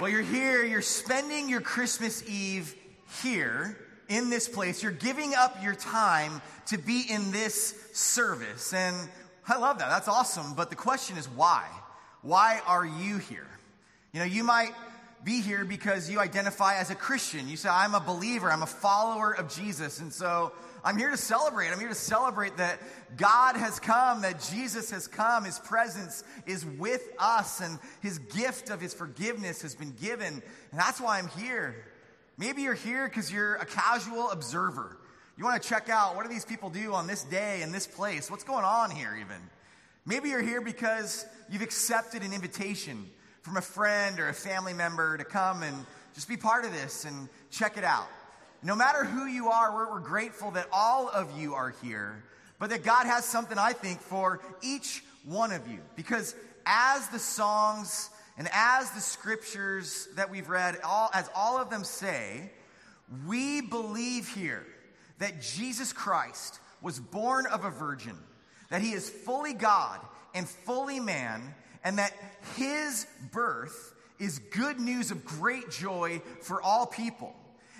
Well, you're here, you're spending your Christmas Eve here in this place. You're giving up your time to be in this service. And I love that. That's awesome. But the question is why? Why are you here? You know, you might be here because you identify as a Christian. You say, I'm a believer, I'm a follower of Jesus. And so I'm here to celebrate. I'm here to celebrate that God has come, that Jesus has come. His presence is with us, and His gift of His forgiveness has been given. And that's why I'm here. Maybe you're here because you're a casual observer. You want to check out what do these people do on this day in this place? What's going on here, even? Maybe you're here because you've accepted an invitation from a friend or a family member to come and just be part of this and check it out. No matter who you are, we're, we're grateful that all of you are here, but that God has something, I think, for each one of you. Because as the songs and as the scriptures that we've read, all, as all of them say, we believe here that Jesus Christ was born of a virgin, that he is fully God and fully man, and that his birth is good news of great joy for all people.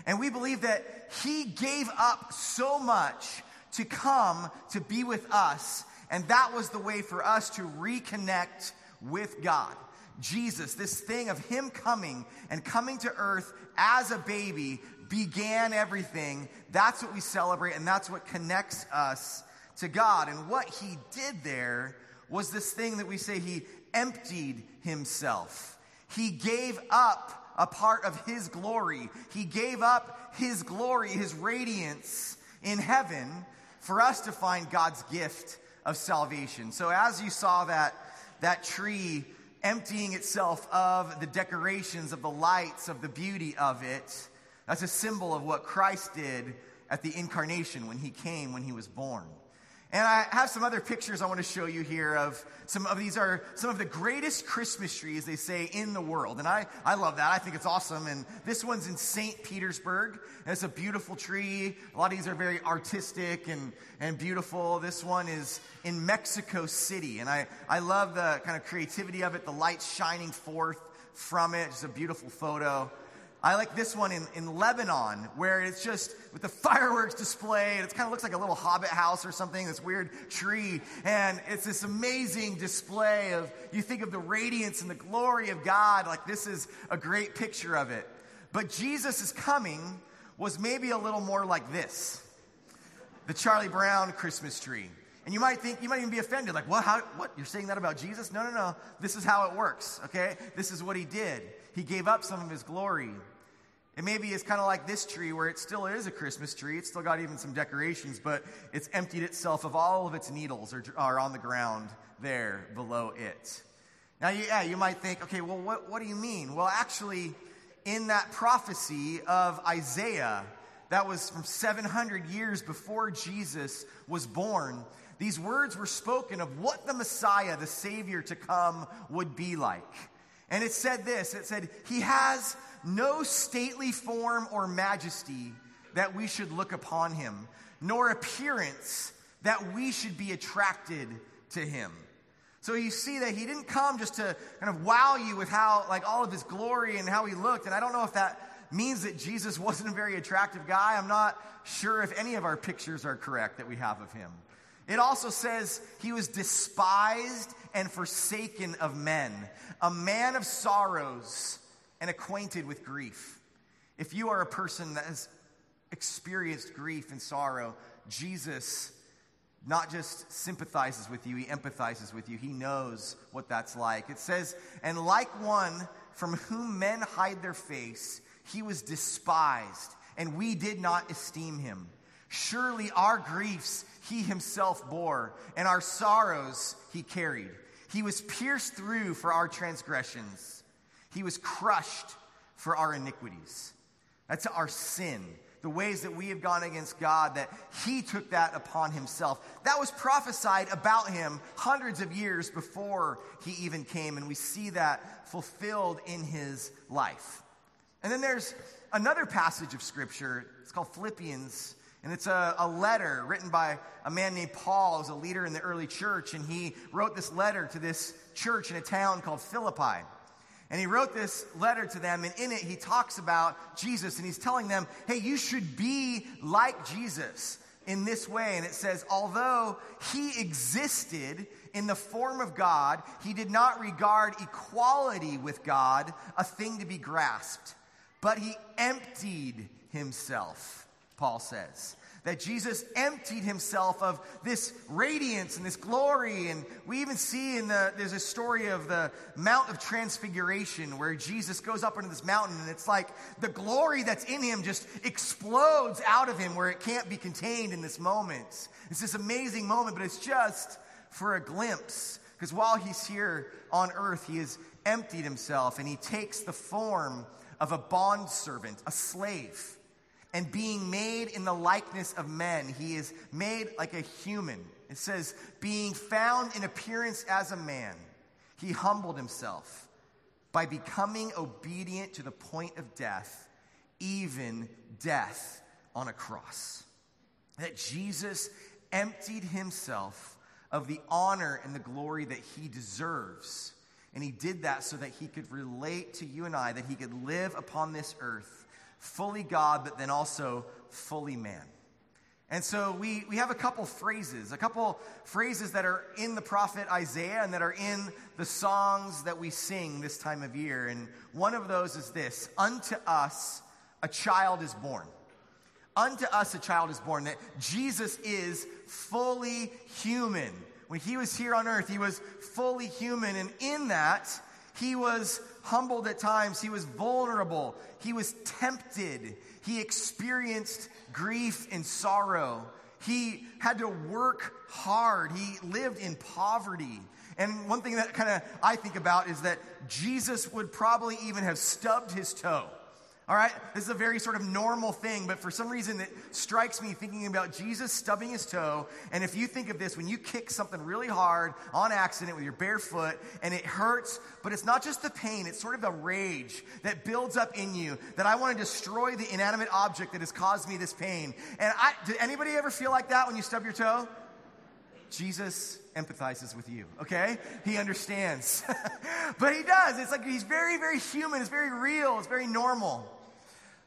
And we believe that he gave up so much to come to be with us. And that was the way for us to reconnect with God. Jesus, this thing of him coming and coming to earth as a baby began everything. That's what we celebrate, and that's what connects us to God. And what he did there was this thing that we say he emptied himself. He gave up a part of His glory. He gave up His glory, His radiance in heaven for us to find God's gift of salvation. So as you saw that, that tree emptying itself of the decorations, of the lights, of the beauty of it, that's a symbol of what Christ did at the incarnation when He came, when He was born. And I have some other pictures I want to show you here of some of these are some of the greatest Christmas trees, they say, in the world. And I, I love that. I think it's awesome. And this one's in St. Petersburg. And it's a beautiful tree. A lot of these are very artistic and, and beautiful. This one is in Mexico City. And I, I love the kind of creativity of it, the lights shining forth from it. It's a beautiful photo. I like this one in, in Lebanon, where it's just with the fireworks display, and it kind of looks like a little hobbit house or something, this weird tree. And it's this amazing display of, you think of the radiance and the glory of God, like this is a great picture of it. But Jesus' coming was maybe a little more like this the Charlie Brown Christmas tree. And you might think, you might even be offended, like, what, how, what, you're saying that about Jesus? No, no, no. This is how it works, okay? This is what he did. He gave up some of his glory. And maybe it's kind of like this tree where it still is a Christmas tree. It's still got even some decorations, but it's emptied itself of all of its needles are, are on the ground there below it. Now, yeah, you might think, okay, well, what, what do you mean? Well, actually, in that prophecy of Isaiah, that was from 700 years before Jesus was born, these words were spoken of what the Messiah, the Savior to come, would be like. And it said this it said, He has no stately form or majesty that we should look upon him, nor appearance that we should be attracted to him. So you see that he didn't come just to kind of wow you with how, like, all of his glory and how he looked. And I don't know if that means that Jesus wasn't a very attractive guy. I'm not sure if any of our pictures are correct that we have of him. It also says he was despised and forsaken of men, a man of sorrows and acquainted with grief. If you are a person that has experienced grief and sorrow, Jesus not just sympathizes with you, he empathizes with you. He knows what that's like. It says, And like one from whom men hide their face, he was despised, and we did not esteem him. Surely our griefs he himself bore, and our sorrows he carried. He was pierced through for our transgressions, he was crushed for our iniquities. That's our sin, the ways that we have gone against God, that he took that upon himself. That was prophesied about him hundreds of years before he even came, and we see that fulfilled in his life. And then there's another passage of scripture, it's called Philippians and it's a, a letter written by a man named Paul, who's a leader in the early church. And he wrote this letter to this church in a town called Philippi. And he wrote this letter to them, and in it, he talks about Jesus, and he's telling them, hey, you should be like Jesus in this way. And it says, although he existed in the form of God, he did not regard equality with God a thing to be grasped, but he emptied himself, Paul says that Jesus emptied himself of this radiance and this glory. And we even see in the, there's a story of the Mount of Transfiguration where Jesus goes up into this mountain and it's like the glory that's in him just explodes out of him where it can't be contained in this moment. It's this amazing moment, but it's just for a glimpse. Because while he's here on earth, he has emptied himself and he takes the form of a bondservant, a slave and being made in the likeness of men. He is made like a human. It says, being found in appearance as a man, he humbled himself by becoming obedient to the point of death, even death on a cross. That Jesus emptied himself of the honor and the glory that he deserves. And he did that so that he could relate to you and I, that he could live upon this earth fully God, but then also fully man. And so we, we have a couple phrases, a couple phrases that are in the prophet Isaiah and that are in the songs that we sing this time of year. And one of those is this Unto us a child is born. Unto us a child is born. That Jesus is fully human. When he was here on earth, he was fully human. And in that, he was humbled at times. He was vulnerable. He was tempted. He experienced grief and sorrow. He had to work hard. He lived in poverty. And one thing that kind of I think about is that Jesus would probably even have stubbed his toe all right? This is a very sort of normal thing, but for some reason it strikes me thinking about Jesus stubbing his toe. And if you think of this, when you kick something really hard on accident with your bare foot and it hurts, but it's not just the pain, it's sort of the rage that builds up in you that I want to destroy the inanimate object that has caused me this pain. And I, did anybody ever feel like that when you stub your toe? Jesus empathizes with you, okay? He understands. but he does. It's like he's very, very human. It's very real. It's very normal.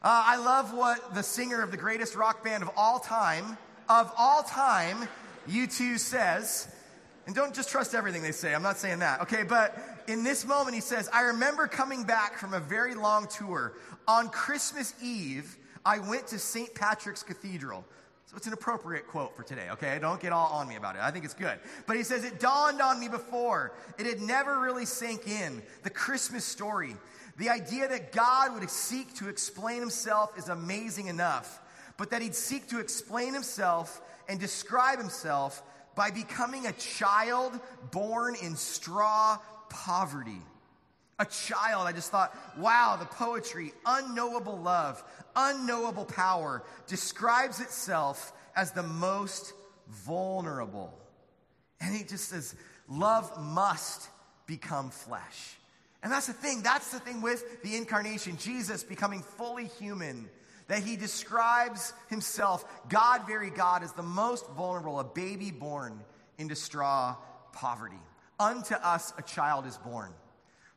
Uh, I love what the singer of the greatest rock band of all time, of all time, U2 says. And don't just trust everything they say. I'm not saying that, okay? But in this moment, he says, I remember coming back from a very long tour. On Christmas Eve, I went to St. Patrick's Cathedral. So it's an appropriate quote for today, okay? Don't get all on me about it. I think it's good. But he says, It dawned on me before. It had never really sank in. The Christmas story. The idea that God would seek to explain himself is amazing enough, but that he'd seek to explain himself and describe himself by becoming a child born in straw poverty. A child, I just thought, wow, the poetry, unknowable love, unknowable power, describes itself as the most vulnerable. And he just says, love must become flesh. And that's the thing. That's the thing with the incarnation. Jesus becoming fully human. That he describes himself, God, very God, as the most vulnerable, a baby born into straw poverty. Unto us a child is born.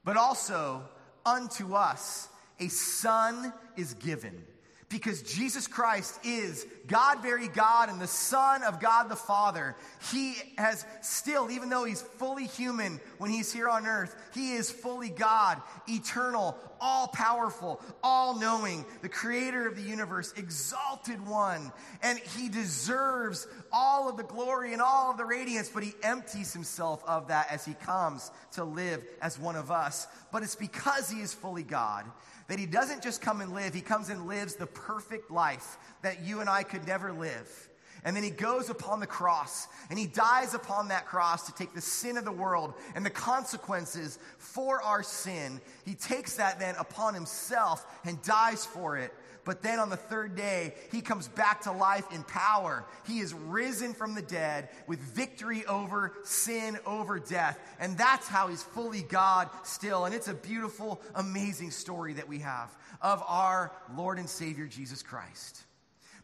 But also, unto us a son is given because Jesus Christ is God, very God, and the Son of God the Father. He has still, even though he's fully human when he's here on earth, he is fully God, eternal, all powerful, all knowing, the creator of the universe, exalted one. And he deserves all of the glory and all of the radiance, but he empties himself of that as he comes to live as one of us. But it's because he is fully God that he doesn't just come and live, he comes and lives the perfect life that you and I could never live. And then he goes upon the cross and he dies upon that cross to take the sin of the world and the consequences for our sin. He takes that then upon himself and dies for it but then on the third day, he comes back to life in power. He is risen from the dead with victory over sin, over death. And that's how he's fully God still. And it's a beautiful, amazing story that we have of our Lord and Savior Jesus Christ.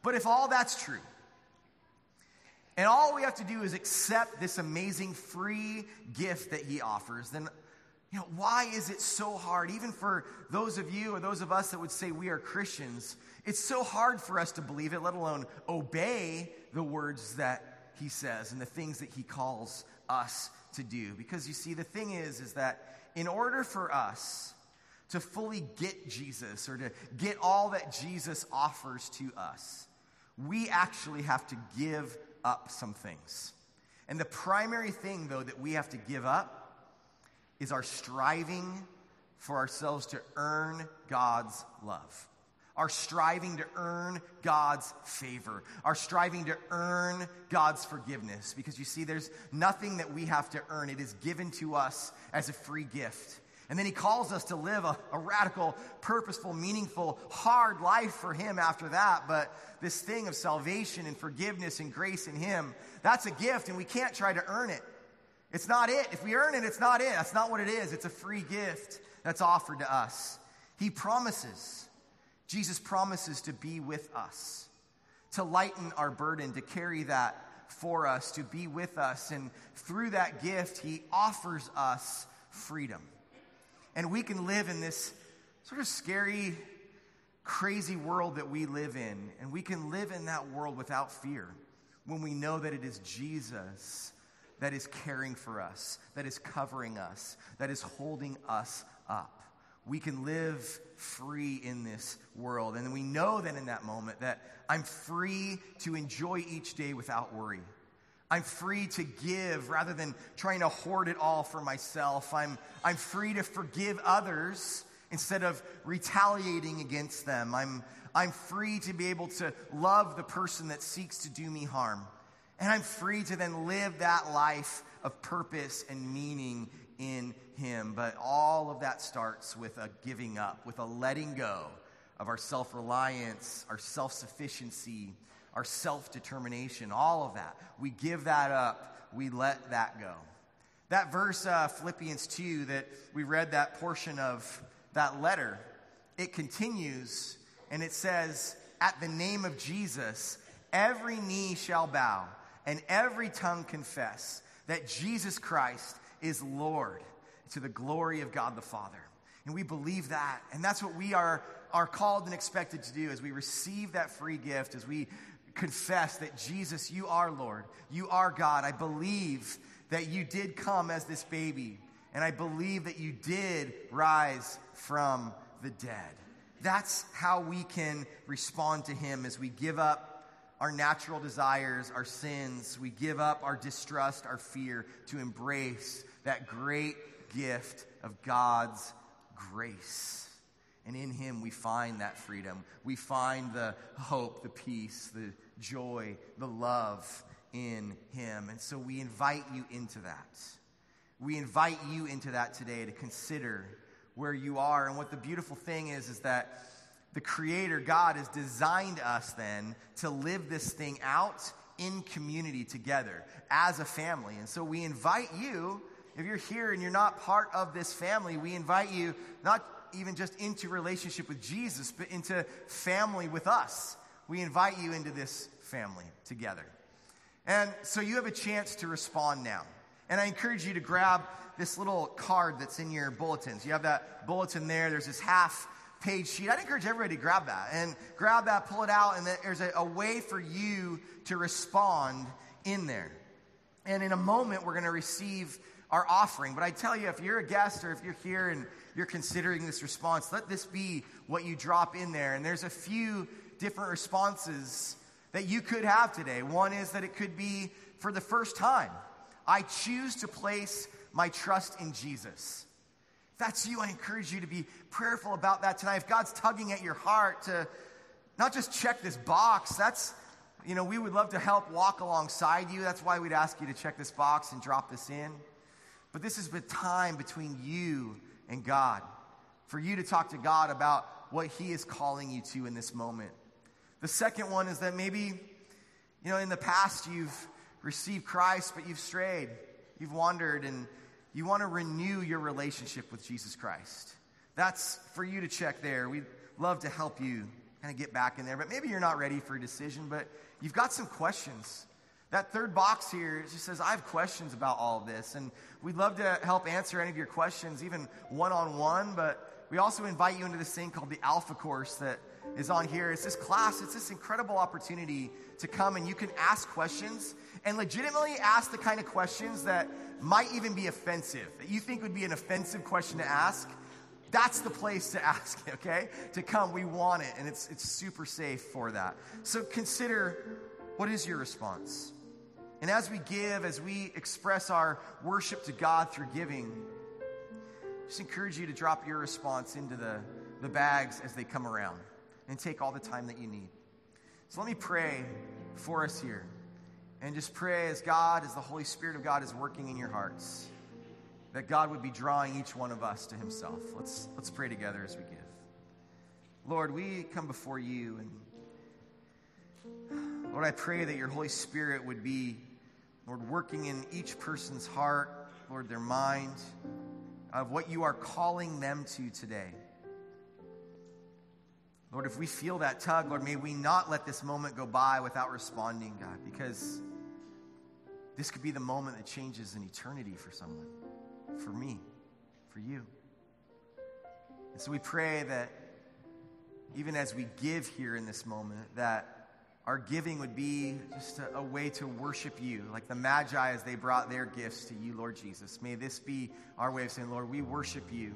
But if all that's true, and all we have to do is accept this amazing free gift that he offers, then You know, why is it so hard, even for those of you or those of us that would say we are Christians? It's so hard for us to believe it, let alone obey the words that he says and the things that he calls us to do. Because you see, the thing is, is that in order for us to fully get Jesus or to get all that Jesus offers to us, we actually have to give up some things. And the primary thing, though, that we have to give up is our striving for ourselves to earn God's love. Our striving to earn God's favor, our striving to earn God's forgiveness. Because you see, there's nothing that we have to earn, it is given to us as a free gift. And then he calls us to live a, a, radical, purposeful, meaningful, hard life for him after that. But this thing of salvation and forgiveness and grace in him, that's a gift, and we can't try to earn it. It's not it. If we earn it, it's not it. That's not what it is. It's a free gift that's offered to us. He promises, Jesus promises to be with us, to lighten our burden, to carry that for us, to be with us. And through that gift, He offers us freedom. And we can live in this sort of scary, crazy world that we live in. And we can live in that world without fear when we know that it is Jesus that is caring for us, that is covering us, that is holding us up. We can live free in this world. And we know that in that moment that I'm free to enjoy each day without worry. I'm free to give rather than trying to hoard it all for myself. I'm, I'm free to forgive others instead of retaliating against them. I'm, I'm free to be able to love the person that seeks to do me harm. And I'm free to then live that life of purpose and meaning in Him. But all of that starts with a giving up, with a letting go of our self reliance, our self sufficiency, our self determination, all of that. We give that up, we let that go. That verse, uh, Philippians 2, that we read that portion of that letter, it continues and it says, At the name of Jesus, every knee shall bow and every tongue confess that Jesus Christ is Lord to the glory of God the Father. And we believe that. And that's what we are, are called and expected to do as we receive that free gift, as we confess that Jesus, you are Lord. You are God. I believe that you did come as this baby. And I believe that you did rise from the dead. That's how we can respond to him as we give up our natural desires, our sins. We give up our distrust, our fear to embrace that great gift of God's grace. And in Him, we find that freedom. We find the hope, the peace, the joy, the love in Him. And so we invite you into that. We invite you into that today to consider where you are. And what the beautiful thing is, is that the Creator God has designed us then to live this thing out in community together as a family. And so we invite you, if you're here and you're not part of this family, we invite you not even just into relationship with Jesus, but into family with us. We invite you into this family together. And so you have a chance to respond now. And I encourage you to grab this little card that's in your bulletins. You have that bulletin there. There's this half page sheet. I'd encourage everybody to grab that and grab that, pull it out, and there's a, a way for you to respond in there. And in a moment, we're going to receive our offering. But I tell you, if you're a guest or if you're here and you're considering this response, let this be what you drop in there. And there's a few different responses that you could have today. One is that it could be for the first time. I choose to place my trust in Jesus that's you, I encourage you to be prayerful about that tonight. If God's tugging at your heart to not just check this box, that's, you know, we would love to help walk alongside you. That's why we'd ask you to check this box and drop this in. But this is the time between you and God for you to talk to God about what He is calling you to in this moment. The second one is that maybe, you know, in the past you've received Christ, but you've strayed, you've wandered, and you want to renew your relationship with Jesus Christ. That's for you to check there. We'd love to help you kind of get back in there. But maybe you're not ready for a decision, but you've got some questions That third box here just says, I have questions about all of this. And we'd love to help answer any of your questions, even one on one. But we also invite you into this thing called the Alpha Course that is on here. It's this class, it's this incredible opportunity to come and you can ask questions and legitimately ask the kind of questions that might even be offensive, that you think would be an offensive question to ask. That's the place to ask, okay? To come. We want it, and it's, it's super safe for that. So consider what is your response? And as we give, as we express our worship to God through giving, just encourage you to drop your response into the, the bags as they come around and take all the time that you need. So let me pray for us here. And just pray as God, as the Holy Spirit of God is working in your hearts, that God would be drawing each one of us to Himself. Let's, let's pray together as we give. Lord, we come before you, and Lord, I pray that your Holy Spirit would be, Lord, working in each person's heart, Lord, their mind, of what you are calling them to today. Lord, if we feel that tug, Lord, may we not let this moment go by without responding, God, because this could be the moment that changes an eternity for someone, for me, for you. And so we pray that even as we give here in this moment, that our giving would be just a, a, way to worship you, like the Magi as they brought their gifts to you, Lord Jesus. May this be our way of saying, Lord, we worship you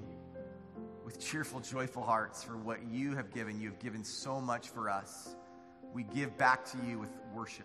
with cheerful, joyful hearts for what you have given. You have given so much for us. We give back to you with worship.